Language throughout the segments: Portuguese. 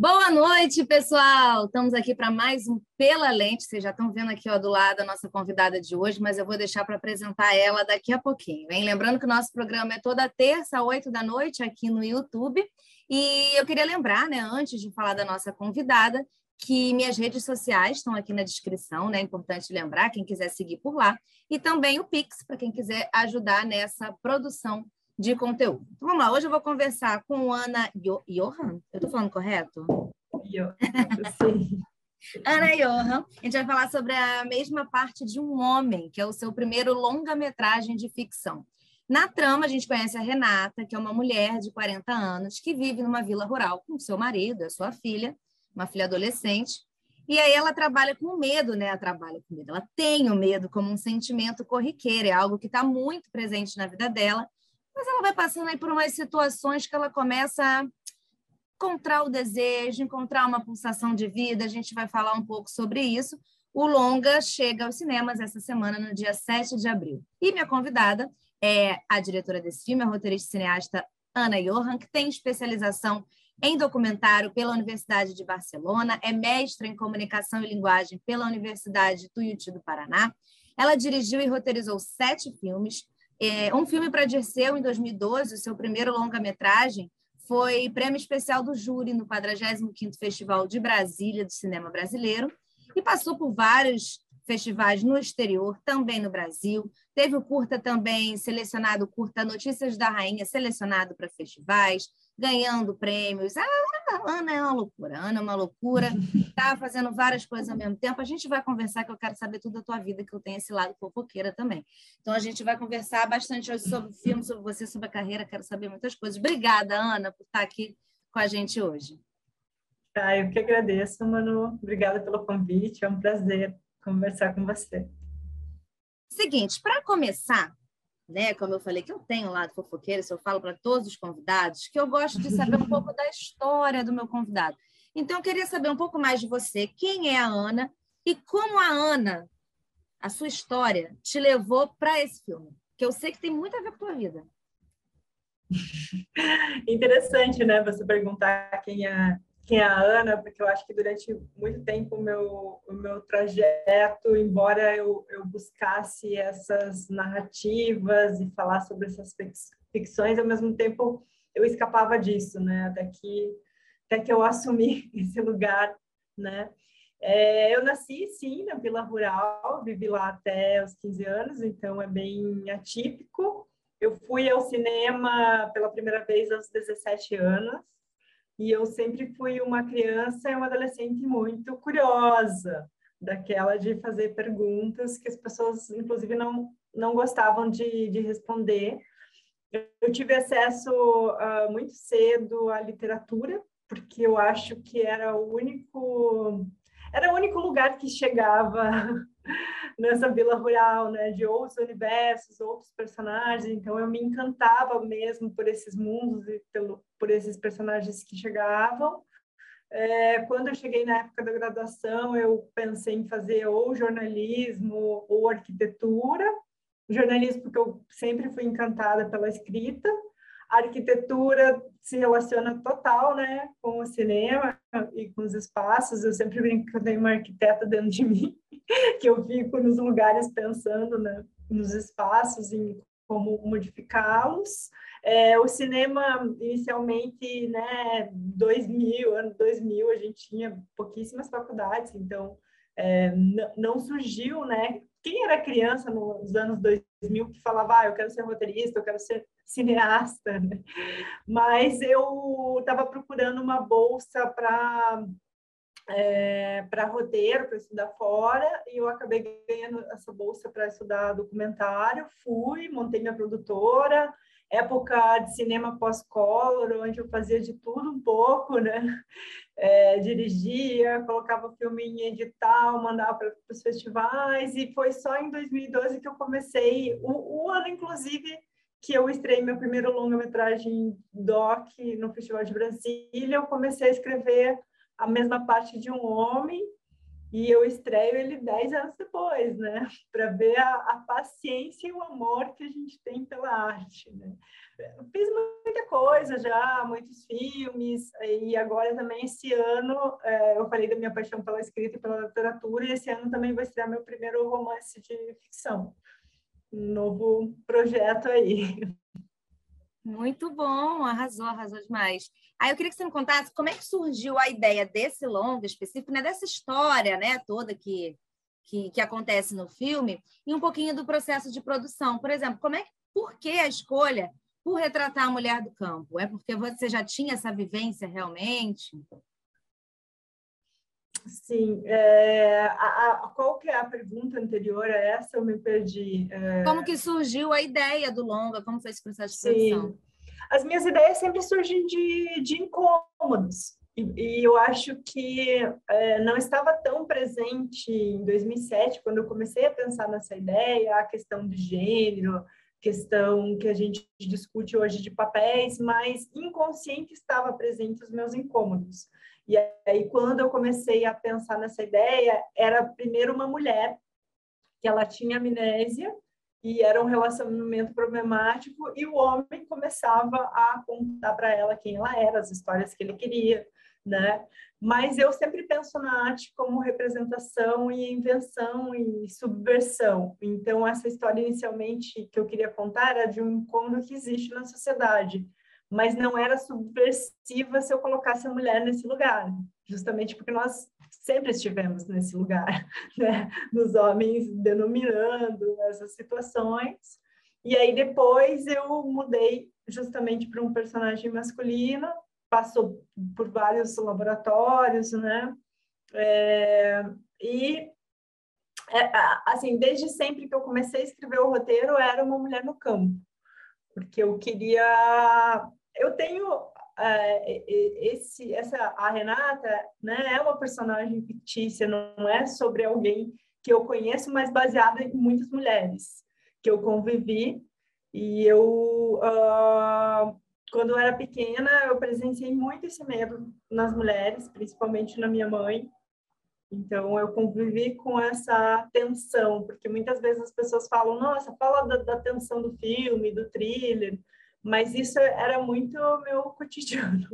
Boa noite, pessoal! Estamos aqui para mais um Pela Lente. Vocês já estão vendo aqui ó, do lado a nossa convidada de hoje, mas eu vou deixar para apresentar ela daqui a pouquinho. Hein? Lembrando que o nosso programa é toda terça, oito da noite, aqui no YouTube. E eu queria lembrar, né, antes de falar da nossa convidada, que minhas redes sociais estão aqui na descrição, né? É importante lembrar, quem quiser seguir por lá. E também o Pix, para quem quiser ajudar nessa produção de conteúdo. Então, vamos lá, hoje eu vou conversar com Ana Johan. Eu estou falando correto? sim. Ana Johan, a gente vai falar sobre a mesma parte de um homem, que é o seu primeiro longa-metragem de ficção. Na trama, a gente conhece a Renata, que é uma mulher de 40 anos que vive numa vila rural com seu marido, a sua filha, uma filha adolescente. E aí ela trabalha com medo, né? Ela trabalha com medo. Ela tem o medo como um sentimento corriqueiro, é algo que está muito presente na vida dela mas ela vai passando aí por umas situações que ela começa a encontrar o desejo, encontrar uma pulsação de vida. A gente vai falar um pouco sobre isso. O longa chega aos cinemas essa semana, no dia 7 de abril. E minha convidada é a diretora desse filme, a roteirista e cineasta Ana Johan, que tem especialização em documentário pela Universidade de Barcelona, é mestra em comunicação e linguagem pela Universidade Tuiuti do Paraná. Ela dirigiu e roteirizou sete filmes, é, um filme para Dirceu, em 2012, o seu primeiro longa-metragem, foi prêmio especial do júri no 45º Festival de Brasília do Cinema Brasileiro e passou por vários festivais no exterior, também no Brasil. Teve o curta também selecionado, curta Notícias da Rainha, selecionado para festivais, ganhando prêmios. Ah, Ana é uma loucura, Ana é uma loucura, tá fazendo várias coisas ao mesmo tempo. A gente vai conversar, que eu quero saber tudo da tua vida, que eu tenho esse lado fofoqueira também. Então, a gente vai conversar bastante hoje sobre o filme, sobre você, sobre a carreira, quero saber muitas coisas. Obrigada, Ana, por estar aqui com a gente hoje. Ah, eu que agradeço, Manu. Obrigada pelo convite, é um prazer conversar com você. Seguinte, para começar, né? Como eu falei que eu tenho um lado fofoqueiro, isso eu falo para todos os convidados, que eu gosto de saber um pouco da história do meu convidado. Então, eu queria saber um pouco mais de você, quem é a Ana e como a Ana, a sua história, te levou para esse filme, que eu sei que tem muito a ver com a tua vida. Interessante, né? Você perguntar quem é quem é a Ana, porque eu acho que durante muito tempo o meu, o meu trajeto, embora eu, eu buscasse essas narrativas e falar sobre essas ficções, ao mesmo tempo eu escapava disso, né? Até que, até que eu assumi esse lugar, né? É, eu nasci, sim, na Vila Rural, vivi lá até os 15 anos, então é bem atípico. Eu fui ao cinema pela primeira vez aos 17 anos, e eu sempre fui uma criança e uma adolescente muito curiosa, daquela de fazer perguntas que as pessoas, inclusive, não, não gostavam de, de responder. Eu tive acesso uh, muito cedo à literatura, porque eu acho que era o único era o único lugar que chegava nessa vila rural, né, de outros universos, outros personagens. Então eu me encantava mesmo por esses mundos e pelo, por esses personagens que chegavam. É, quando eu cheguei na época da graduação, eu pensei em fazer ou jornalismo ou arquitetura. Jornalismo porque eu sempre fui encantada pela escrita a arquitetura se relaciona total, né, com o cinema e com os espaços. Eu sempre brinco que eu tenho uma arquiteta dentro de mim, que eu fico nos lugares pensando, né, nos espaços em como modificá-los. É, o cinema, inicialmente, né, 2000, ano 2000, a gente tinha pouquíssimas faculdades, então é, não surgiu, né? Quem era criança nos anos 2000 que falava, ah, eu quero ser roteirista, eu quero ser cineasta, né? Mas eu estava procurando uma bolsa para é, para roteiro, para estudar fora, e eu acabei ganhando essa bolsa para estudar documentário. Fui, montei minha produtora, época de cinema pós-color, onde eu fazia de tudo um pouco, né? É, dirigia, colocava filme em edital, mandava para os festivais, e foi só em 2012 que eu comecei, o, o ano, inclusive, que eu estreiei meu primeiro longa-metragem doc no Festival de Brasília, eu comecei a escrever a mesma parte de um homem, e eu estreio ele dez anos depois, né? Para ver a, a, paciência e o amor que a gente tem pela arte, né? Fiz muita coisa já, muitos filmes, e agora também esse ano é, eu falei da minha paixão pela escrita e pela literatura, e esse ano também vou estrear meu primeiro romance de ficção. Um novo projeto aí. Muito bom, arrasou, arrasou demais. Aí eu queria que você me contasse como é que surgiu a ideia desse longa específico, né, dessa história, né, toda que, que, que acontece no filme, e um pouquinho do processo de produção. Por exemplo, como é por que a escolha por retratar a mulher do campo? É porque você já tinha essa vivência realmente? Sim. É, a, a, qual que é a pergunta anterior a essa? Eu me perdi. É... Como que surgiu a ideia do longa? Como foi esse processo de Sim. produção? As minhas ideias sempre surgem de, de incômodos. E, e eu acho que é, não estava tão presente em 2007, quando eu comecei a pensar nessa ideia, a questão de gênero, questão que a gente discute hoje de papéis, mas inconsciente estava presente os meus incômodos. E aí, quando eu comecei a pensar nessa ideia, era primeiro uma mulher que ela tinha amnésia e era um relacionamento problemático e o homem começava a contar para ela quem ela era, as histórias que ele queria, né? Mas eu sempre penso na arte como representação e invenção e subversão. Então essa história inicialmente que eu queria contar era de um incômodo que existe na sociedade, mas não era subversiva se eu colocasse a mulher nesse lugar, justamente porque nós sempre estivemos nesse lugar, né? Nos homens denominando essas situações. E aí depois eu mudei justamente para um personagem masculino, passou por vários laboratórios, né? É, e é, assim, desde sempre que eu comecei a escrever o roteiro, era uma mulher no campo, porque eu queria eu tenho é, esse, essa a Renata, né, é uma personagem fictícia, não é sobre alguém que eu conheço, mas baseada em muitas mulheres que eu convivi e eu uh, quando eu era pequena eu presenciei muito esse medo nas mulheres, principalmente na minha mãe. Então eu convivi com essa tensão, porque muitas vezes as pessoas falam, nossa, fala da, da tensão do filme, do thriller, mas isso era muito meu cotidiano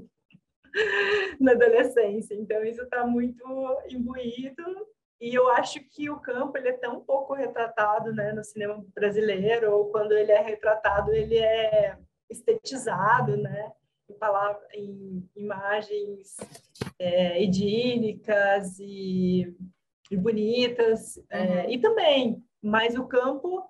na adolescência. Então, isso está muito imbuído. E eu acho que o campo ele é tão pouco retratado né, no cinema brasileiro, ou quando ele é retratado, ele é estetizado, né? Em, palavra, em imagens é, idílicas e, e bonitas. É, uhum. É, e também, mas o campo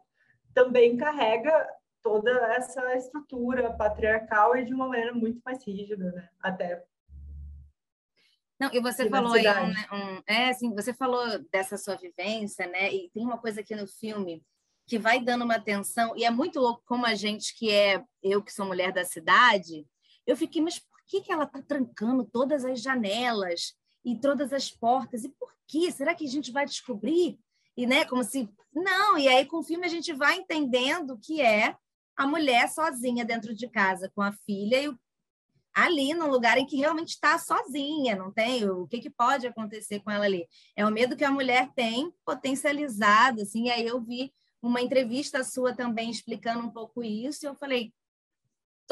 também carrega toda essa estrutura patriarcal e de uma maneira muito mais rígida, né? Até. Não, e você falou aí, um, um, é assim, você falou dessa sua vivência, né? E tem uma coisa aqui no filme que vai dando uma atenção e é muito louco como a gente que é eu que sou mulher da cidade, eu fiquei, mas por que que ela tá trancando todas as janelas e todas as portas? E por quê? Será que a gente vai descobrir? E né, como se não, e aí com o filme a gente vai entendendo que é a mulher sozinha dentro de casa com a filha e ali num lugar em que realmente está sozinha, não tem o que, que pode acontecer com ela ali. É o medo que a mulher tem potencializado, assim, e aí eu vi uma entrevista sua também explicando um pouco isso, e eu falei,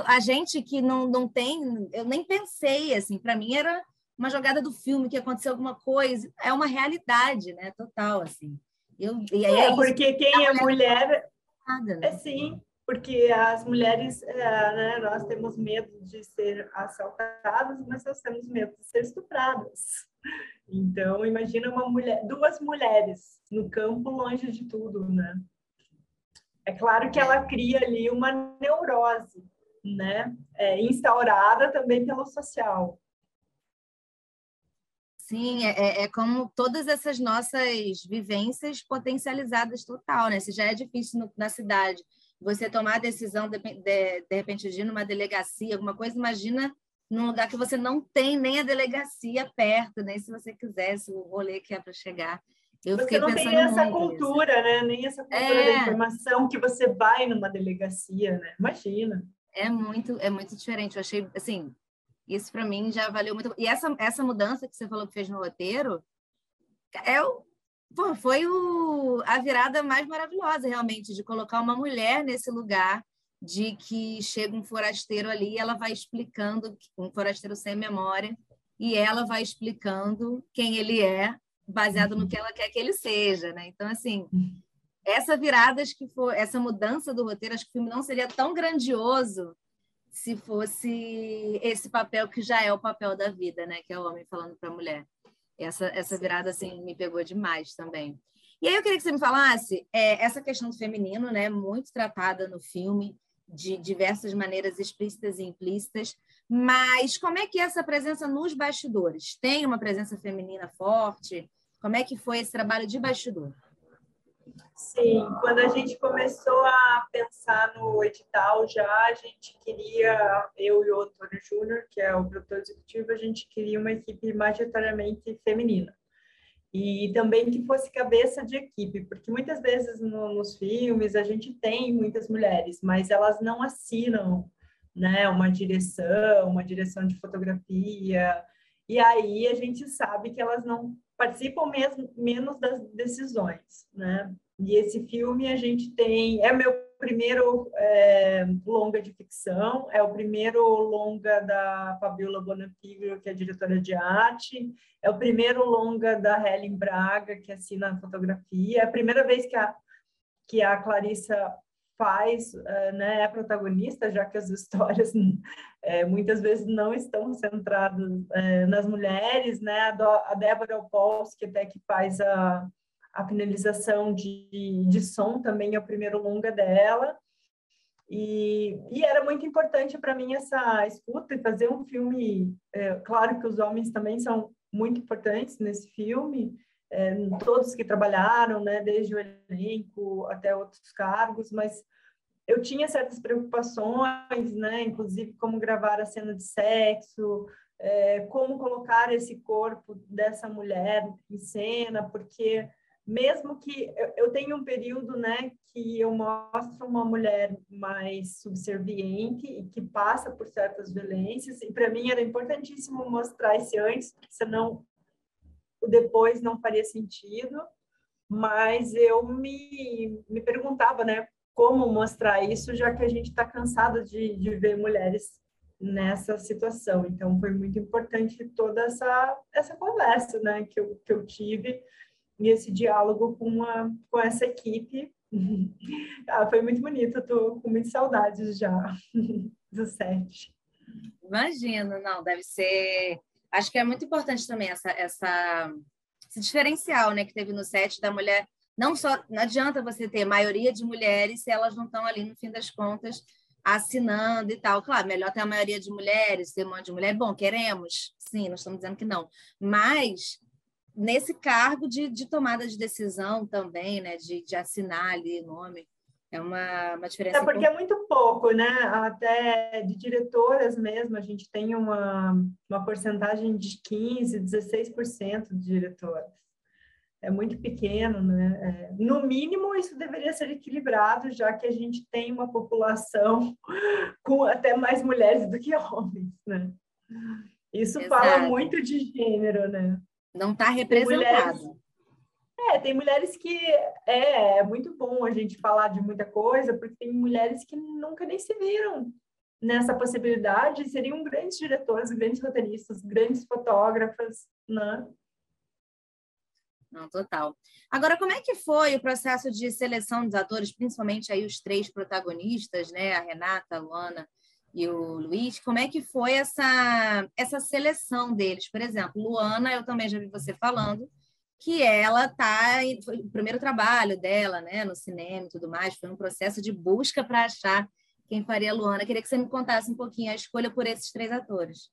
a gente que não, não tem, eu nem pensei, assim, para mim era uma jogada do filme, que aconteceu alguma coisa, é uma realidade, né, total, assim. Eu, e aí é, é porque quem é mulher... mulher... Nada, né? É sim, porque as mulheres, é, né, nós temos medo de ser assaltadas, mas nós temos medo de ser estupradas. Então, imagina uma mulher, duas mulheres no campo longe de tudo, né? É claro que ela cria ali uma neurose, né? É, instaurada também pelo social. Sim, é, é, é como todas essas nossas vivências potencializadas total, né? Se já é difícil no, na cidade você tomar a decisão de, de, de repente de ir numa delegacia, alguma coisa, imagina num lugar que você não tem nem a delegacia perto, nem se você quisesse o rolê que é para chegar. Eu você não tem essa cultura, nisso. né? Nem essa cultura é... da informação que você vai numa delegacia, né? Imagina. É muito, é muito diferente. Eu achei, assim, isso para mim já valeu muito. E essa, essa mudança que você falou que fez no roteiro, é o, pô, foi o, a virada mais maravilhosa, realmente, de colocar uma mulher nesse lugar de que chega um forasteiro ali e ela vai explicando, um forasteiro sem memória, e ela vai explicando quem ele é, baseado no que ela quer que ele seja, né? Então, assim, essa virada, acho que foi, essa mudança do roteiro, acho que o filme não seria tão grandioso se fosse esse papel que já é o papel da vida, né? Que é o homem falando para a mulher. Essa, essa virada, assim, me pegou demais também. E aí eu queria que você me falasse é, essa questão do feminino, né? Muito tratada no filme, de diversas maneiras explícitas e implícitas, mas como é que é essa presença nos bastidores? Tem uma presença feminina forte? Como é que foi esse trabalho de bastidor? Sim, quando a gente começou a pensar no edital já, a gente queria, eu e o Antônio Júnior, que é o produtor executivo, a gente queria uma equipe majoritariamente feminina. E também que fosse cabeça de equipe, porque muitas vezes no, nos filmes a gente tem muitas mulheres, mas elas não assinam né, uma direção, uma direção de fotografia, e aí a gente sabe que elas não participam mesmo menos das decisões, né? E esse filme a gente tem é meu primeiro é, longa de ficção, é o primeiro longa da Fabiola Bonafiglio, que é diretora de arte, é o primeiro longa da Helen Braga, que assina a fotografia, é a primeira vez que a que a Clarissa faz, uh, né, é protagonista, já que as histórias é, muitas vezes não estão centradas é, nas mulheres, né, a, Débora Opolsky até que faz a, a finalização de, de som também é o primeiro longa dela, e, e era muito importante para mim essa escuta e fazer um filme, é, claro que os homens também são muito importantes nesse filme, é, todos que trabalharam, né, desde o elenco até outros cargos, mas eu tinha certas preocupações, né, inclusive como gravar a cena de sexo, é, como colocar esse corpo dessa mulher em cena, porque mesmo que eu, tenho um período, né, que eu mostro uma mulher mais subserviente e que passa por certas violências, e para mim era importantíssimo mostrar esse antes, porque senão o depois não faria sentido, mas eu me, me perguntava, né, como mostrar isso, já que a gente está cansado de, de ver mulheres nessa situação. Então, foi muito importante toda essa, essa conversa, né, que eu, que eu tive e esse diálogo com, a, com essa equipe. ah, foi muito bonito, estou com muitas saudades já do set. Imagino, não, deve ser acho que é muito importante também essa, essa, esse diferencial né, que teve no set da mulher. Não só não adianta você ter maioria de mulheres se elas não estão ali, no fim das contas, assinando e tal. Claro, melhor ter a maioria de mulheres, ter um monte de mulher. Bom, queremos, sim, não estamos dizendo que não. Mas nesse cargo de, de tomada de decisão também, né, de, de assinar ali nome, é uma, uma diferença. É porque é muito pouco, né? Até de diretoras mesmo, a gente tem uma, uma porcentagem de 15%, 16% de diretoras. É muito pequeno, né? É, no mínimo, isso deveria ser equilibrado, já que a gente tem uma população com até mais mulheres do que homens, né? Isso Exato. fala muito de gênero, né? Não está representado. Mulheres é, tem mulheres que é, é muito bom a gente falar de muita coisa, porque tem mulheres que nunca nem se viram nessa possibilidade, seriam grandes diretoras, grandes roteiristas, grandes fotógrafas, né? Não, total. Agora, como é que foi o processo de seleção dos atores, principalmente aí os três protagonistas, né? A Renata, a Luana e o Luiz. Como é que foi essa, essa seleção deles? Por exemplo, Luana, eu também já vi você falando, que ela tá foi o primeiro trabalho dela, né, no cinema e tudo mais, foi um processo de busca para achar quem faria a Luana. Queria que você me contasse um pouquinho a escolha por esses três atores.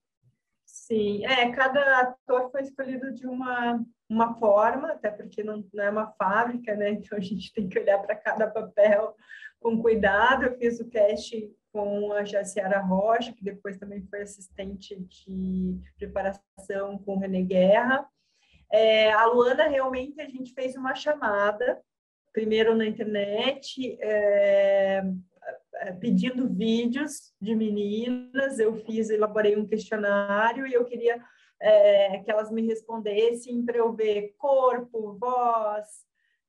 Sim, é, cada ator foi escolhido de uma, uma forma, até porque não, não é uma fábrica, né? Então a gente tem que olhar para cada papel com cuidado. Eu fiz o cast com a Jaciara Rocha, que depois também foi assistente de preparação com o René Guerra. É, a Luana, realmente, a gente fez uma chamada, primeiro na internet, é, é, pedindo vídeos de meninas. Eu fiz, elaborei um questionário e eu queria é, que elas me respondessem para eu ver corpo, voz,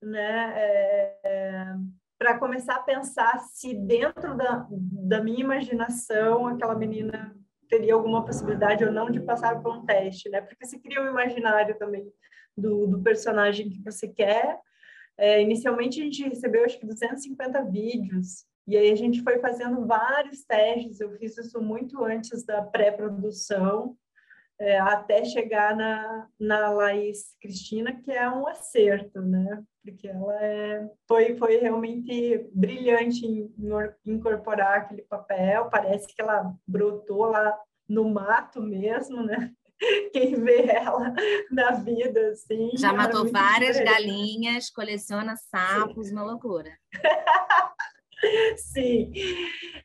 né? Para começar a pensar se dentro da, da minha imaginação aquela menina teria alguma possibilidade ou não de passar por um teste, né? Porque você cria um imaginário também do, do personagem que você quer. É, inicialmente a gente recebeu acho que 250 vídeos e aí a gente foi fazendo vários testes. Eu fiz isso muito antes da pré-produção, é, até chegar na, na Laís Cristina, que é um acerto, né? Porque ela é, foi, foi realmente brilhante em, em incorporar aquele papel. Parece que ela brotou lá no mato mesmo, né? Quem vê ela na vida, assim. Já matou várias diferente. galinhas, coleciona sapos, Sim. uma loucura. Sim.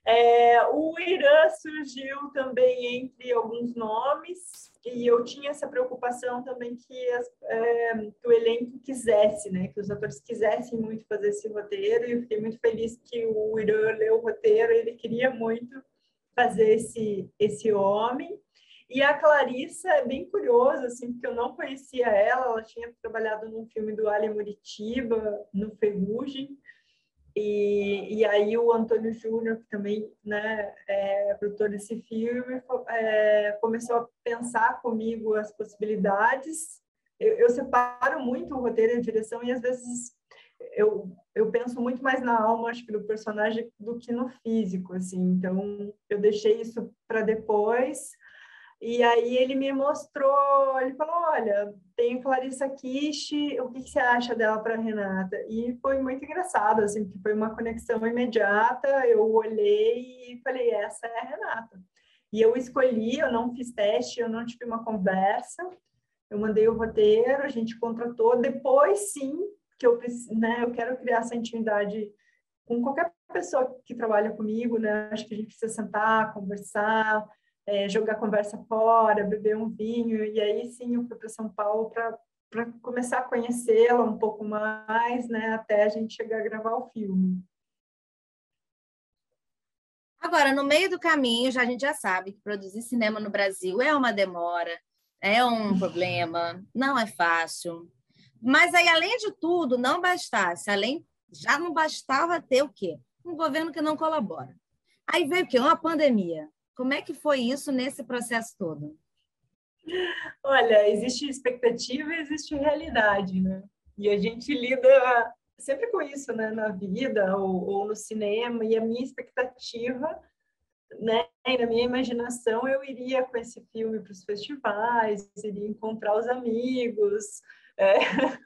É, o Irã surgiu também entre alguns nomes, e eu tinha essa preocupação também que, as, é, que o elenco quisesse, né? Que os atores quisessem muito fazer esse roteiro, e eu fiquei muito feliz que o Irã leu o roteiro, ele queria muito fazer esse, esse homem. E a Clarissa é bem curiosa, assim, porque eu não conhecia ela, ela tinha trabalhado num filme do Ali Muritiba, no Ferrugem, e, e aí o Antônio Júnior, que também né, é produtor desse filme, é, começou a pensar comigo as possibilidades. Eu, eu, separo muito o roteiro e a direção e às vezes eu, eu penso muito mais na alma, acho que do personagem do que no físico, assim. Então eu deixei isso para depois. E aí ele me mostrou, ele falou, olha, tem Clarissa Kish, o que, que você acha dela para Renata? E foi muito engraçado, assim, porque foi uma conexão imediata, eu olhei e falei, essa é a Renata. E eu escolhi, eu não fiz teste, eu não tive uma conversa, eu mandei o roteiro, a gente contratou, depois sim, que eu, né, eu quero criar essa intimidade com qualquer pessoa que trabalha comigo, né, acho que a gente precisa sentar, conversar, é, jogar conversa fora, beber um vinho, e aí sim eu fui para São Paulo para começar a conhecê-la um pouco mais, né, até a gente chegar a gravar o filme. Agora, no meio do caminho, já a gente já sabe que produzir cinema no Brasil é uma demora, é um problema, não é fácil. Mas aí, além de tudo, não bastasse, além já não bastava ter o quê? Um governo que não colabora. Aí veio o quê? Uma pandemia. Como é que foi isso nesse processo todo? Olha, existe expectativa e existe realidade, né? E a gente lida sempre com isso, né? Na vida ou, ou no cinema. E a minha expectativa, né? E na minha imaginação, eu iria com esse filme para os festivais, iria encontrar os amigos. É.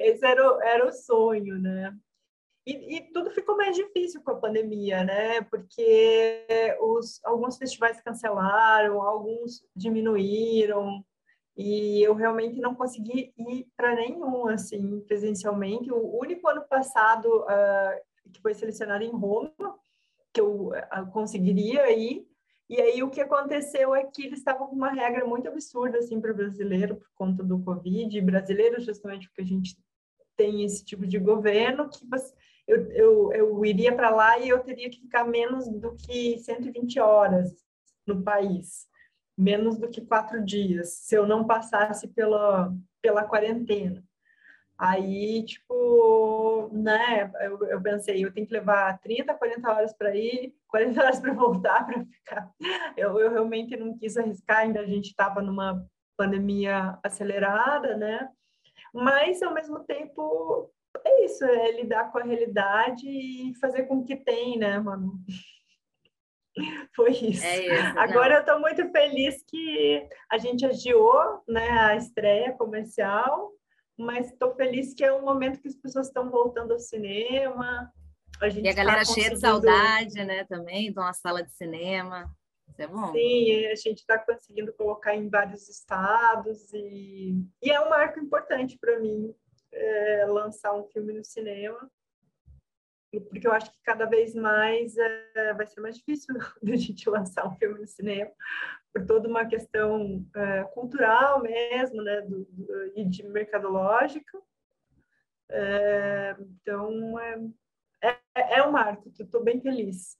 Esse era o, era o sonho, né? E, e, tudo ficou mais difícil com a pandemia, né? Porque os, alguns festivais cancelaram, alguns diminuíram, e eu realmente não consegui ir para nenhum, assim, presencialmente. O único ano passado uh, que foi selecionado em Roma, que eu uh, conseguiria ir, e aí o que aconteceu é que eles estavam com uma regra muito absurda, assim, para o brasileiro, por conta do Covid, brasileiro justamente porque a gente tem esse tipo de governo, que você eu, eu, eu iria para lá e eu teria que ficar menos do que 120 horas no país, menos do que quatro dias, se eu não passasse pela, pela quarentena. Aí, tipo, né, eu, eu pensei, eu tenho que levar 30, 40 horas para ir, 40 horas para voltar, para ficar. Eu, eu realmente não quis arriscar, ainda a gente estava numa pandemia acelerada, né? Mas, ao mesmo tempo, é isso, é lidar com a realidade e fazer com que tem, né, mano? Foi isso. É isso Agora não. eu estou muito feliz que a gente adiou né, a estreia comercial, mas estou feliz que é um momento que as pessoas estão voltando ao cinema. A e a galera tá conseguindo... cheia de saudade, né, também, de uma sala de cinema. Isso é bom. Sim, a gente está conseguindo colocar em vários estados e, e é um marco importante para mim é, lançar um filme no cinema, porque eu acho que cada vez mais é, vai ser mais difícil a gente lançar um filme no cinema, por toda uma questão é, cultural mesmo, né, do, do, e de mercadológica. É, então, é, é, é um marco, estou bem feliz.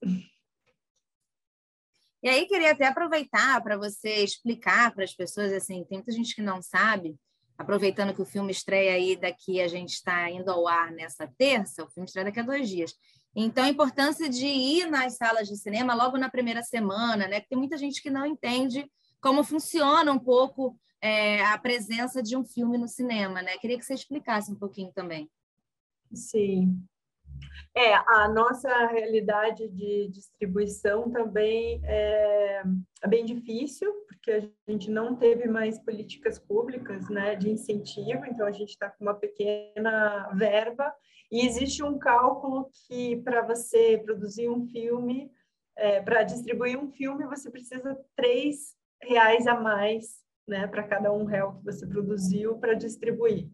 E aí queria até aproveitar para você explicar para as pessoas assim, tem muita gente que não sabe, aproveitando que o filme estreia aí daqui, a gente está indo ao ar nessa terça, o filme estreia daqui a dois dias. Então, a importância de ir nas salas de cinema logo na primeira semana, né? Porque tem muita gente que não entende como funciona um pouco é, a presença de um filme no cinema, né? Queria que você explicasse um pouquinho também. Sim. É, a nossa realidade de distribuição também é, é bem difícil, porque a gente não teve mais políticas públicas né, de incentivo, então a gente está com uma pequena verba, e existe um cálculo que para você produzir um filme, é, para distribuir um filme, você precisa três reais a mais né, para cada um real que você produziu para distribuir.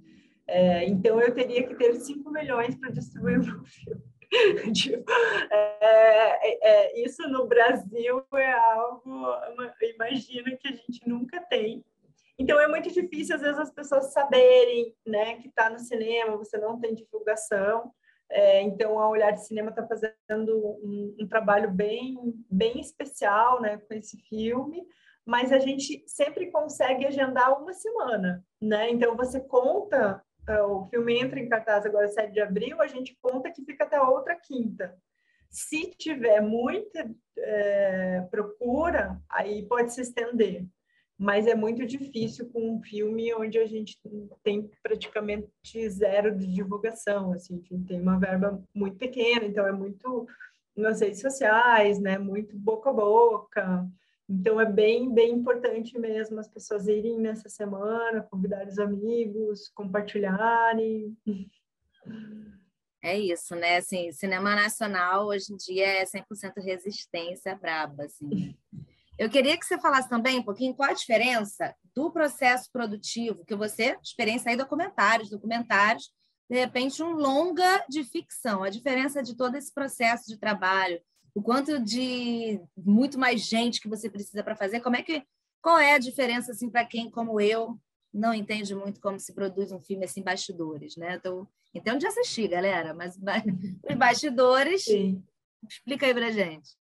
É, então, eu teria que ter 5 milhões para distribuir o filme. é, é, é, isso no Brasil é algo, imagina que a gente nunca tem. Então, é muito difícil, às vezes, as pessoas saberem né, que está no cinema, você não tem divulgação. É, então, a Olhar de Cinema está fazendo um, um, trabalho bem, bem especial né, com esse filme, mas a gente sempre consegue agendar uma semana. Né? Então, você conta o filme entra em cartaz agora 7 de abril, a gente conta que fica até outra quinta. Se tiver muita é, procura, aí pode se estender. Mas é muito difícil com um filme onde a gente tem praticamente zero de divulgação, assim, tem uma verba muito pequena, então é muito nas redes sociais, né, muito boca a boca, então é bem, bem importante mesmo as pessoas irem nessa semana, convidar os amigos, compartilharem. É isso, né? Assim, cinema nacional hoje em dia é 100% resistência braba, assim. Eu queria que você falasse também um pouquinho qual a diferença do processo produtivo que você, experiência aí documentários, documentários, de repente um longa de ficção, a diferença de todo esse processo de trabalho, o quanto de muito mais gente que você precisa para fazer, como é que qual é a diferença assim para quem como eu não entende muito como se produz um filme assim bastidores, né? Então, então de assistir, galera, mas os bastidores, Sim. explica aí para gente.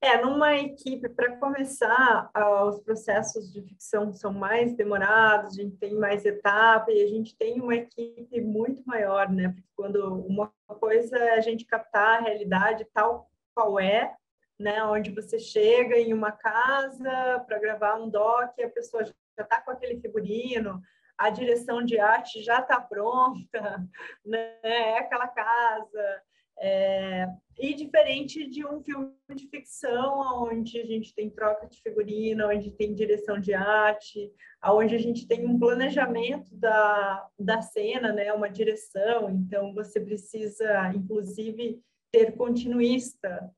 É, numa equipe, para começar, os processos de ficção são mais demorados, a gente tem mais etapa e a gente tem uma equipe muito maior, né? Porque quando uma coisa é a gente captar a realidade tal qual é, né? Onde você chega em uma casa para gravar um doc, a pessoa já está com aquele figurino, a direção de arte já está pronta, né? É aquela casa. É... E diferente de um filme de ficção, onde a gente tem troca de figurino, onde tem direção de arte, onde a gente tem um planejamento da, da cena, né? uma direção, então você precisa, inclusive, ter continuista,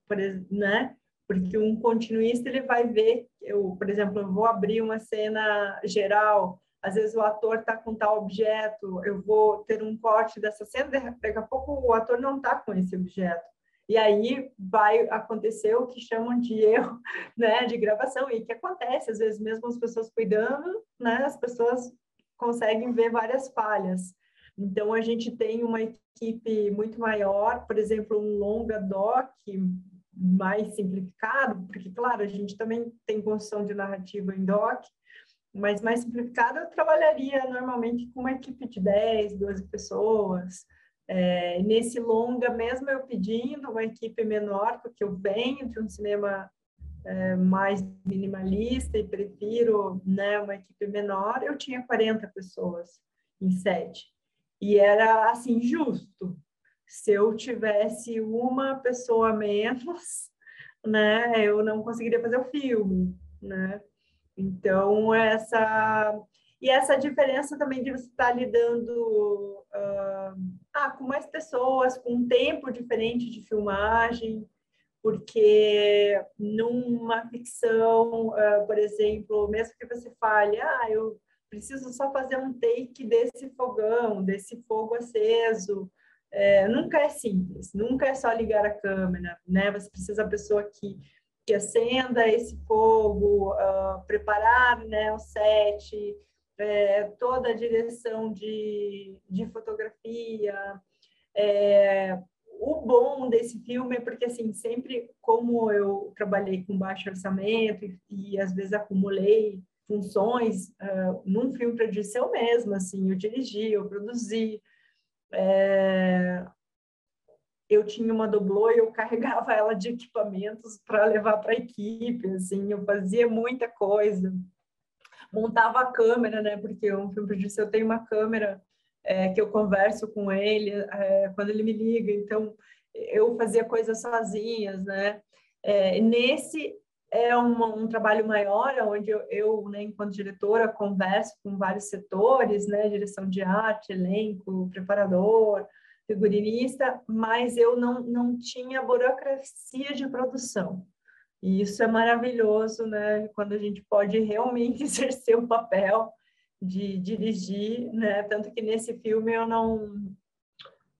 né? Porque um continuista ele vai ver, eu, por exemplo, eu vou abrir uma cena geral, às vezes o ator está com tal objeto, eu vou ter um corte dessa cena, daqui a pouco o ator não está com esse objeto. E aí vai acontecer o que chamam de erro né, de gravação, e que acontece, às vezes, mesmo as pessoas cuidando, né, as pessoas conseguem ver várias falhas. Então, a gente tem uma equipe muito maior, por exemplo, um longa doc mais simplificado, porque, claro, a gente também tem construção de narrativa em doc, mas mais simplificado eu trabalharia normalmente com uma equipe de 10, 12 pessoas. É, nesse longa, mesmo eu pedindo uma equipe menor, porque eu venho de um cinema é, mais minimalista e prefiro né, uma equipe menor, eu tinha 40 pessoas em sete. E era assim justo. Se eu tivesse uma pessoa menos, né, eu não conseguiria fazer o filme, né? Então essa e essa diferença também de você estar lidando uh, ah, com mais pessoas, com um tempo diferente de filmagem, porque numa ficção, uh, por exemplo, mesmo que você fale, ah, eu preciso só fazer um take desse fogão, desse fogo aceso. É, nunca é simples, nunca é só ligar a câmera, né? Você precisa da pessoa que, que acenda esse fogo, uh, preparar né, o set, é, toda a direção de, de fotografia, é, o bom desse filme é porque, assim, sempre como eu trabalhei com baixo orçamento e, e às vezes acumulei funções uh, num filme para eu mesmo, assim, eu dirigi, eu produzi, é, eu tinha uma doblô e eu carregava ela de equipamentos para levar para a equipe, assim, eu fazia muita coisa, montava a câmera, né, porque um filme producer eu tenho uma câmera é, que eu converso com ele é, quando ele me liga, então eu fazia coisas sozinhas, né, é, nesse é um, um, trabalho maior, onde eu, eu né, enquanto diretora, converso com vários setores, né, direção de arte, elenco, preparador, figurinista, mas eu não, não tinha burocracia de produção. E isso é maravilhoso, né, quando a gente pode realmente exercer o papel de dirigir, né, tanto que nesse filme eu não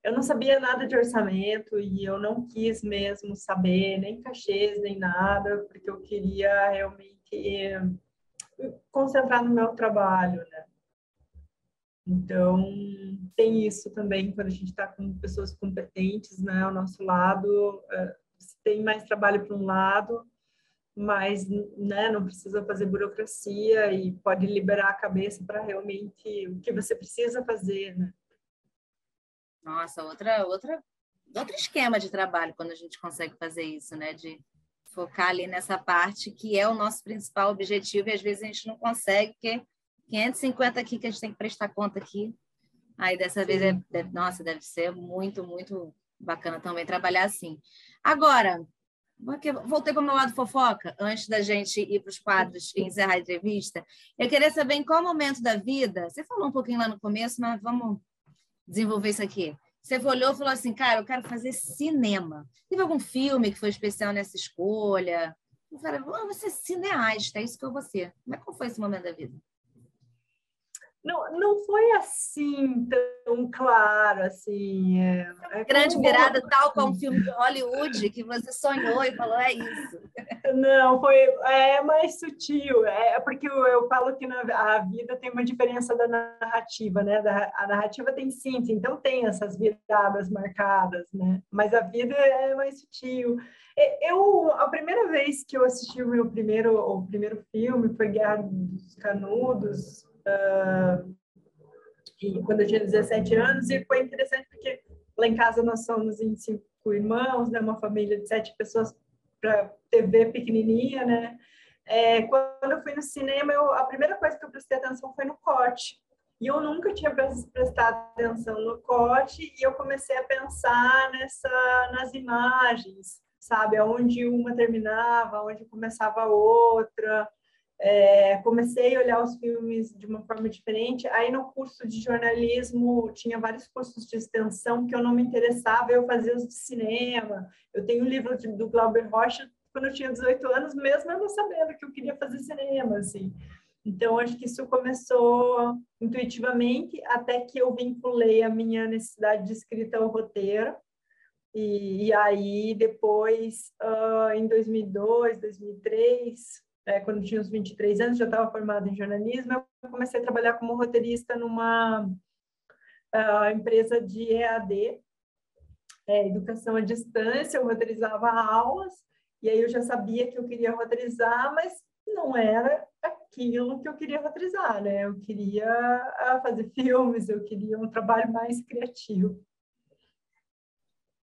eu não sabia nada de orçamento e eu não quis mesmo saber nem cachês nem nada, porque eu queria realmente concentrar no meu trabalho, né? Então, tem isso também quando a gente está com pessoas competentes, né, ao nosso lado, você tem mais trabalho para um lado, mas né, não precisa fazer burocracia e pode liberar a cabeça para realmente o que você precisa fazer, né? Nossa, outra, outra, outro esquema de trabalho quando a gente consegue fazer isso, né? De focar ali nessa parte que é o nosso principal objetivo e às vezes a gente não consegue, porque 550 aqui que a gente tem que prestar conta aqui. Aí dessa Sim. vez, é, deve, nossa, deve ser muito, muito bacana também trabalhar assim. Agora, voltei para o meu lado fofoca, antes da gente ir para os quadros e encerrar a entrevista. Eu queria saber em qual momento da vida, você falou um pouquinho lá no começo, mas vamos desenvolver isso aqui? Você olhou e falou assim, cara, eu quero fazer cinema. Teve algum filme que foi especial nessa escolha? Eu falei, você é cineasta, é isso que eu vou ser. Como que foi esse momento da vida? Não, não foi assim tão claro, assim. É, é grande como... virada, tal como um filme de Hollywood, que você sonhou e falou, é isso. Não, foi é mais sutil. É, é porque eu, eu falo que na, a vida tem uma diferença da narrativa, né? Da, a narrativa tem síntese, então tem essas viradas marcadas, né? Mas a vida é mais sutil. Eu, a primeira vez que eu assisti o meu primeiro, o primeiro filme foi Guerra dos Canudos, Uh, e quando eu tinha 17 anos, e foi interessante porque lá em casa nós somos em cinco irmãos, né, uma família de sete pessoas para TV pequenininha, né? É, quando eu fui no cinema, eu, a primeira coisa que eu prestei atenção foi no corte. E eu nunca tinha prestado atenção no corte e eu comecei a pensar nessa nas imagens, sabe, aonde uma terminava, onde começava a outra. É, comecei a olhar os filmes de uma forma diferente. Aí no curso de jornalismo tinha vários cursos de extensão que eu não me interessava, eu fazia os de cinema. Eu tenho um livro de, do Glauber Rocha quando eu tinha 18 anos, mesmo eu não sabendo que eu queria fazer cinema, assim. Então acho que isso começou intuitivamente até que eu vinculei a minha necessidade de escrita ao roteiro. E, e aí depois, uh, em 2002, 2003 é, quando tinha uns 23 anos, já estava formada em jornalismo, eu comecei a trabalhar como roteirista numa uh, empresa de EAD, é, educação à distância, eu roteirizava aulas, e aí eu já sabia que eu queria roteirizar, mas não era aquilo que eu queria roteirizar, né? Eu queria uh, fazer filmes, eu queria um trabalho mais criativo.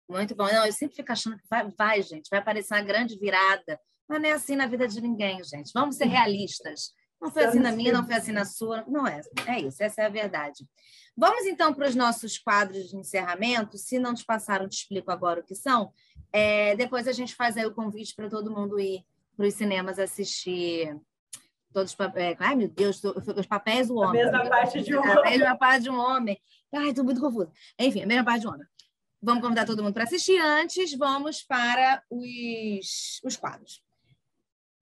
Muito bom. Não, eu sempre fico achando que vai, vai, gente, vai aparecer uma grande virada mas não é assim na vida de ninguém, gente. Vamos ser realistas. Não foi assim na minha, não foi assim na sua. Não é. É isso, essa é a verdade. Vamos então para os nossos quadros de encerramento. Se não te passaram, te explico agora o que são. É, depois a gente faz aí o convite para todo mundo ir para os cinemas assistir todos os papéis. Ai, meu Deus, os papéis do homem. A mesma parte de um homem. A mesma parte de um homem. Ai, estou muito confusa. Enfim, a mesma parte de um homem. Vamos convidar todo mundo para assistir. Antes, vamos para os, os quadros.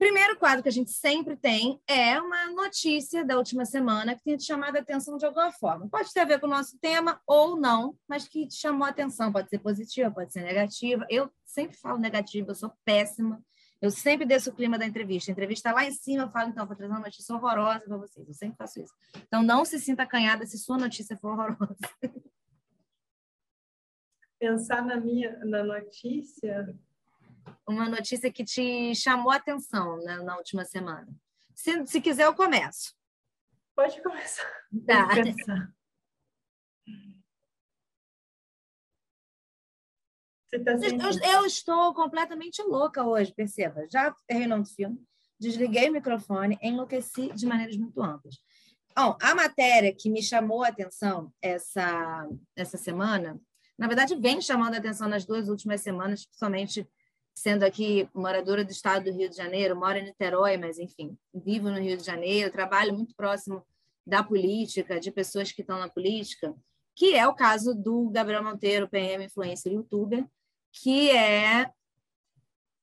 Primeiro quadro que a gente sempre tem é uma notícia da última semana que tenha te chamado a atenção de alguma forma. Pode ter a ver com o nosso tema ou não, mas que te chamou a atenção. Pode ser positiva, pode ser negativa. Eu sempre falo negativa, eu sou péssima. Eu sempre desço o clima da entrevista. A entrevista lá em cima, eu falo, então, vou trazer uma notícia horrorosa para vocês. Eu sempre faço isso. Então, não se sinta acanhada se sua notícia for horrorosa. pensar na minha na notícia. Uma notícia que te chamou a atenção né, na última semana. Se, se quiser, eu começo. Pode começar. Tá. Tá eu, eu, estou completamente louca hoje, perceba. Já errei o nome do filme, desliguei o microfone, enlouqueci de maneiras muito amplas. Bom, a matéria que me chamou a atenção essa, essa semana, na verdade, vem chamando a atenção nas duas últimas semanas, principalmente sendo aqui moradora do estado do Rio de Janeiro, moro em Niterói, mas, enfim, vivo no Rio de Janeiro, trabalho muito próximo da política, de pessoas que estão na política, que é o caso do Gabriel Monteiro, PM, influencer youtuber, que é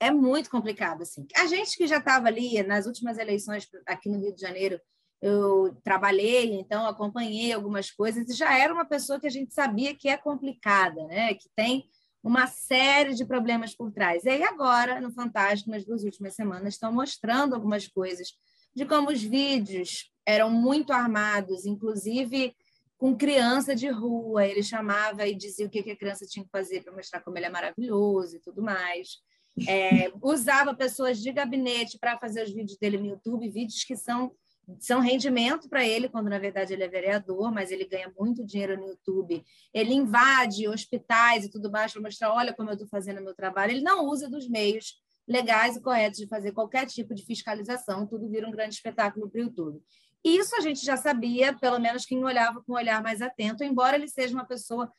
é muito complicado assim. A gente que já estava ali nas últimas eleições aqui no Rio de Janeiro, eu trabalhei, então acompanhei algumas coisas e já era uma pessoa que a gente sabia que é complicada, né? Que tem uma série de problemas por trás. E aí agora, no Fantástico, nas duas últimas semanas, estão mostrando algumas coisas de como os vídeos eram muito armados, inclusive com criança de rua. Ele chamava e dizia o que a criança tinha que fazer para mostrar como ele é maravilhoso e tudo mais. É, usava pessoas de gabinete para fazer os vídeos dele no YouTube, vídeos que são são rendimento para ele, quando na verdade ele é vereador, mas ele ganha muito dinheiro no YouTube. Ele invade hospitais e tudo mais para mostrar: olha como eu estou fazendo meu trabalho. Ele não usa dos meios legais e corretos de fazer qualquer tipo de fiscalização, tudo vira um grande espetáculo para o YouTube. Isso a gente já sabia, pelo menos quem olhava com um olhar mais atento, embora ele seja uma pessoa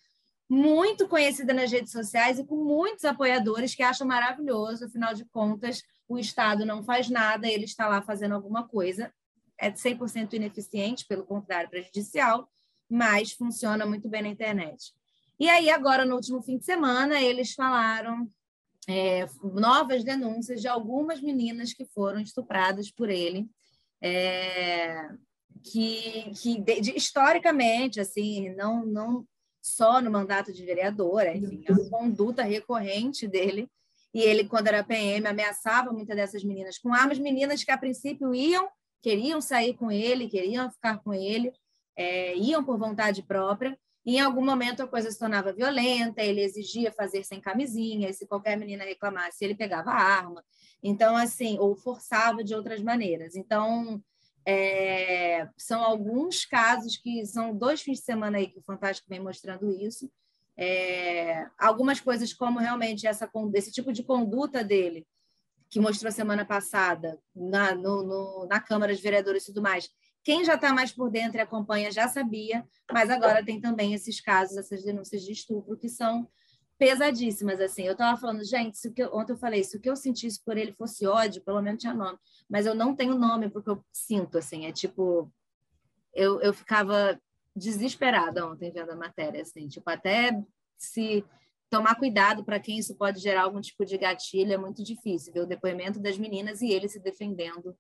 muito conhecida nas redes sociais e com muitos apoiadores que acham maravilhoso, afinal de contas, o Estado não faz nada, ele está lá fazendo alguma coisa, é 100% ineficiente, pelo contrário, prejudicial, mas funciona muito bem na internet. E aí, agora, no último fim de semana, eles falaram é, novas denúncias de algumas meninas que foram estupradas por ele é, que, que de, de, historicamente, assim, não, não só no mandato de vereador, enfim, é uma conduta recorrente dele. E ele, quando era PM, ameaçava muitas dessas meninas com armas, meninas que a princípio iam, queriam sair com ele, queriam ficar com ele, é, iam por vontade própria. E em algum momento a coisa se tornava violenta, ele exigia fazer sem camisinha, e se qualquer menina reclamasse, ele pegava a arma. Então, assim, ou forçava de outras maneiras. Então, é, são alguns casos que são dois fins de semana aí que o Fantástico vem mostrando isso. É, algumas coisas como realmente essa, esse tipo de conduta dele, que mostrou semana passada na, no, no, na Câmara de Vereadores e tudo mais. Quem já está mais por dentro e acompanha já sabia, mas agora tem também esses casos, essas denúncias de estupro, que são pesadíssimas, assim. Eu estava falando, gente, se eu, ontem eu falei, se o que eu sentisse por ele fosse ódio, pelo menos tinha nome. Mas eu não tenho nome porque eu sinto, assim. É tipo, eu, eu ficava desesperada ontem vendo a matéria, assim. Tipo, até se tomar cuidado para quem isso pode gerar algum tipo de gatilho é muito difícil. Ver o depoimento das meninas e ele se defendendo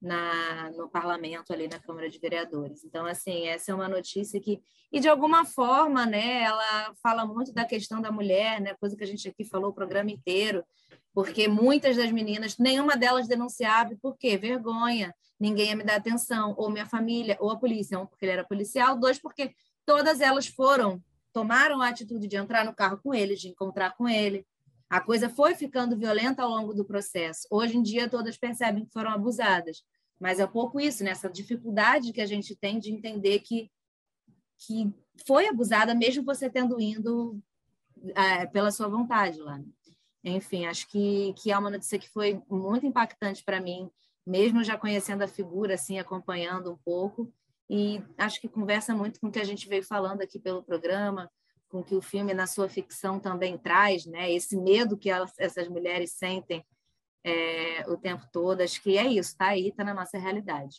na, no parlamento, ali na Câmara de Vereadores. Então, assim, essa é uma notícia que, e de alguma forma, né, ela fala muito da questão da mulher, né, coisa que a gente aqui falou o programa inteiro, porque muitas das meninas, nenhuma delas denunciava, por quê? Vergonha, ninguém ia me dar atenção, ou minha família, ou a polícia, um, porque ele era policial, dois, porque todas elas foram, tomaram a atitude de entrar no carro com ele, de encontrar com ele, a coisa foi ficando violenta ao longo do processo. Hoje em dia, todas percebem que foram abusadas. Mas é um pouco isso, nessa né? dificuldade que a gente tem de entender que, que foi abusada, mesmo você tendo indo é, pela sua vontade lá. Enfim, acho que, que é uma notícia que foi muito impactante para mim, mesmo já conhecendo a figura, assim, acompanhando um pouco. E acho que conversa muito com o que a gente veio falando aqui pelo programa, com que o filme na sua ficção também traz, né? Esse medo que elas, essas mulheres sentem é, o tempo todo, acho que é isso, tá aí, tá na nossa realidade.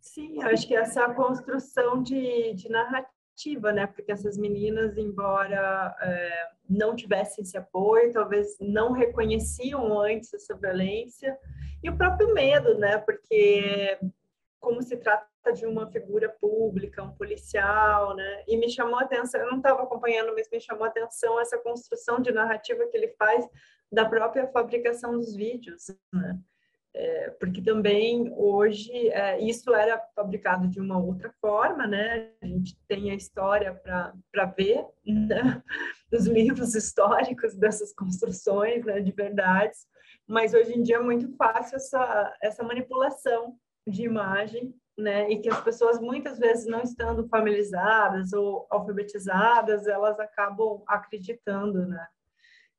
Sim, acho que essa é construção de, de narrativa, né? Porque essas meninas, embora é, não tivessem esse apoio, talvez não reconheciam antes essa violência e o próprio medo, né? Porque como se trata de uma figura pública, um policial, né? E me chamou a atenção, eu não estava acompanhando, mas me chamou a atenção essa construção de narrativa que ele faz da própria fabricação dos vídeos, né? É, porque também hoje é, isso era fabricado de uma outra forma, né? A gente tem a história para ver né? nos livros históricos dessas construções né? de verdades, mas hoje em dia é muito fácil essa, essa manipulação de imagem, né? E que as pessoas muitas vezes não estando familiarizadas ou alfabetizadas, elas acabam acreditando, né?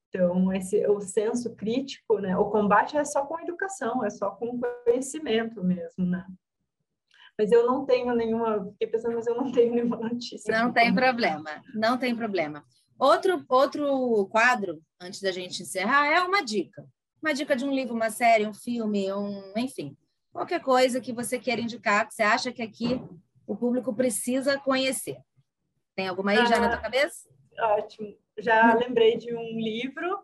Então, esse, o senso crítico, né? O combate é só com educação, é só com conhecimento mesmo, né? Mas eu não tenho nenhuma, fiquei pensando, mas eu não tenho nenhuma notícia. Não tem problema, não tem problema. Outro, outro quadro, antes da gente encerrar, é uma dica. Uma dica de um livro, uma série, um filme, um, enfim, qualquer coisa que você queira indicar, que você acha que aqui o público precisa conhecer. Tem alguma aí ah, já na tua cabeça? Ótimo já lembrei de um livro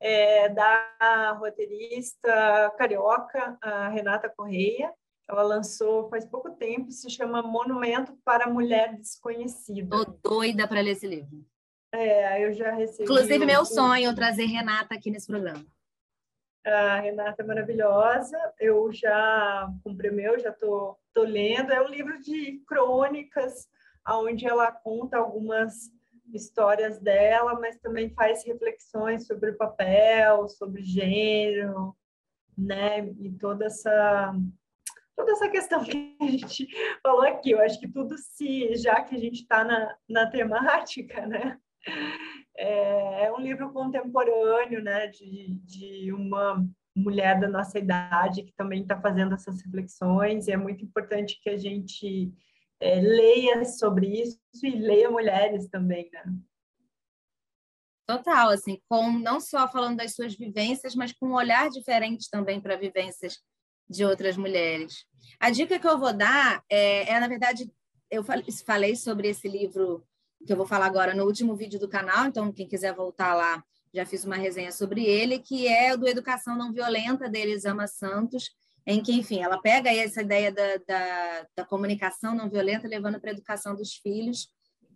é, da roteirista carioca, a Renata Correia. Ela lançou faz pouco tempo, se chama Monumento para a Mulher Desconhecida. Estou doida para ler esse livro. É, eu já recebi. Inclusive, meu sonho trazer Renata aqui nesse programa. A Renata é maravilhosa. Eu já comprei meu, já estou tô, tô lendo. É um livro de crônicas, onde ela conta algumas histórias dela, mas também faz reflexões sobre o papel, sobre gênero, né? E toda essa toda essa questão que a gente falou aqui. Eu acho que tudo se, já que a gente está na, na temática, né? É, é, um livro contemporâneo, né? De, de uma mulher da nossa idade que também está fazendo essas reflexões. E é muito importante que a gente é, leia sobre isso e leia mulheres também, né? Total, assim, com não só falando das suas vivências, mas com um olhar diferente também para vivências de outras mulheres. A dica que eu vou dar é, é, na verdade, eu falei sobre esse livro que eu vou falar agora no último vídeo do canal, então quem quiser voltar lá, já fiz uma resenha sobre ele, que é do Educação Não Violenta, da Elisama Santos, em que, enfim, ela pega essa ideia da, da, da comunicação não violenta, levando para a educação dos filhos.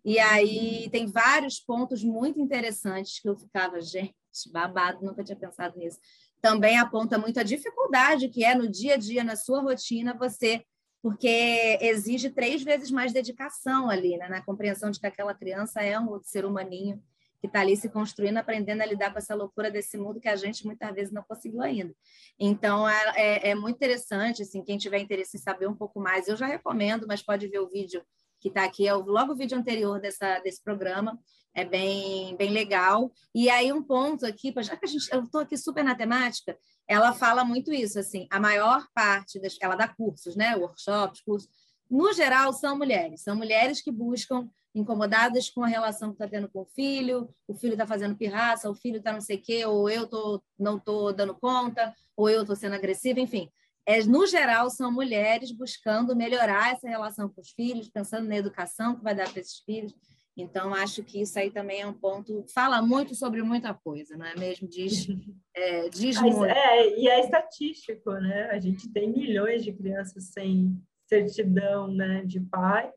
E aí tem vários pontos muito interessantes que eu ficava, gente, babado, nunca tinha pensado nisso. Também aponta muito a dificuldade que é no dia a dia, na sua rotina, você porque exige três vezes mais dedicação ali, né? na compreensão de que aquela criança é um ser humaninho que está ali se construindo, aprendendo a lidar com essa loucura desse mundo que a gente muitas vezes não conseguiu ainda. Então, é, é, é muito interessante, assim, quem tiver interesse em saber um pouco mais, eu já recomendo, mas pode ver o vídeo que está aqui, é o, logo o vídeo anterior dessa, desse programa, é bem, bem legal. E aí, um ponto aqui, já que a gente, eu estou aqui super na temática, ela fala muito isso, assim, a maior parte, das, ela dá cursos, né, workshops, cursos, no geral, são mulheres, são mulheres que buscam incomodadas com a relação que está tendo com o filho, o filho está fazendo pirraça, o filho está não sei o quê, ou eu tô, não estou dando conta, ou eu estou sendo agressiva, enfim. É, no geral, são mulheres buscando melhorar essa relação com os filhos, pensando na educação que vai dar para esses filhos. Então, acho que isso aí também é um ponto. Fala muito sobre muita coisa, não é mesmo? Diz, é, diz muito. É, e é estatístico, né? A gente tem milhões de crianças sem certidão né, de pai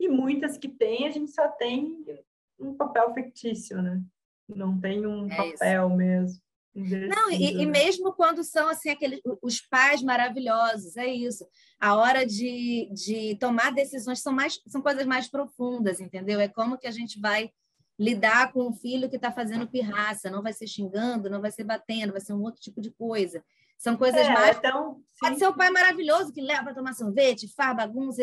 e muitas que tem, a gente só tem um papel fictício, né? Não tem um é papel isso. mesmo. Não, e, e, mesmo quando são assim aqueles os pais maravilhosos, é isso. A hora de, de tomar decisões são mais são coisas mais profundas, entendeu? É como que a gente vai lidar com um filho que está fazendo pirraça, não vai ser xingando, não vai ser batendo, vai ser um outro tipo de coisa. São coisas é, mais. Então, Pode ser o pai maravilhoso que leva para tomar sorvete, faz bagunça,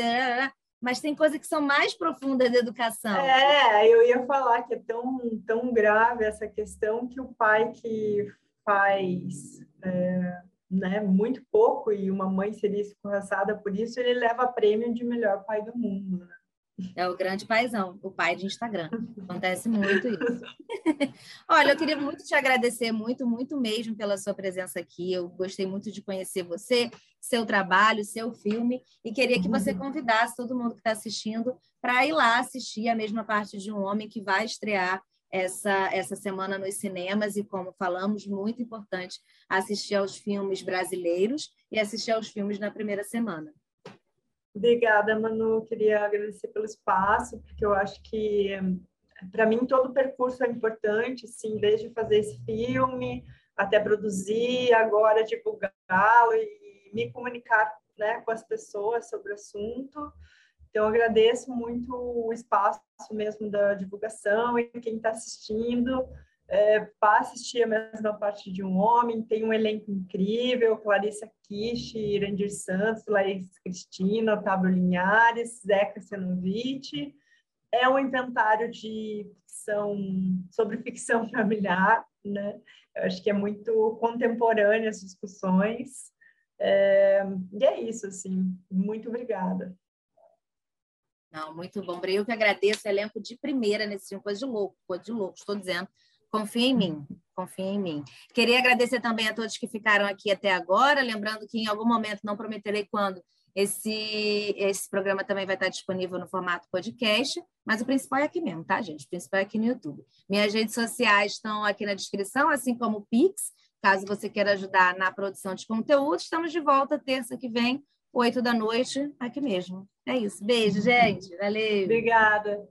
mas tem coisas que são mais profundas da educação. É, eu ia falar que é tão, tão grave essa questão que o pai que faz é, né, muito pouco e uma mãe seria escorraçada por isso, ele leva prêmio de melhor pai do mundo. Né? É o grande paizão, o pai de Instagram. Acontece muito isso. Olha, eu queria muito te agradecer, muito, muito mesmo pela sua presença aqui. Eu gostei muito de conhecer você, seu trabalho, seu filme, e queria que você convidasse todo mundo que está assistindo para ir lá assistir a mesma parte de um homem que vai estrear essa, essa semana nos cinemas e, como falamos, muito importante assistir aos filmes brasileiros e assistir aos filmes na primeira semana. Obrigada, Manu. Queria agradecer pelo espaço, porque eu acho que, para mim, todo o percurso é importante, assim, desde fazer esse filme até produzir, agora divulgá-lo e me comunicar né, com as pessoas sobre o assunto. Então, agradeço muito o espaço mesmo da divulgação e quem está assistindo. É, vá assistir a mesma parte de um homem, tem um elenco incrível, Clarissa Kish, Irandir Santos, Larissa Cristina, Otávio Linhares, Zeca Senovic. É um inventário de ficção, sobre ficção familiar, né? Eu acho que é muito contemporânea as discussões. É, e é isso, assim. Muito obrigada. Não, muito bom. Eu que agradeço, elenco de primeira nesse filme, coisa de louco, coisa de louco, estou dizendo. Confia em mim, confia em mim. Queria agradecer também a todos que ficaram aqui até agora, lembrando que em algum momento, não prometerei quando, esse, esse programa também vai estar disponível no formato podcast, mas o principal é aqui mesmo, tá, gente? O principal é aqui no YouTube. Minhas redes sociais estão aqui na descrição, assim como o Pix, caso você queira ajudar na produção de conteúdo. Estamos de volta terça que vem, oito da noite, aqui mesmo. É isso. Beijo, gente. Valeu. Obrigada.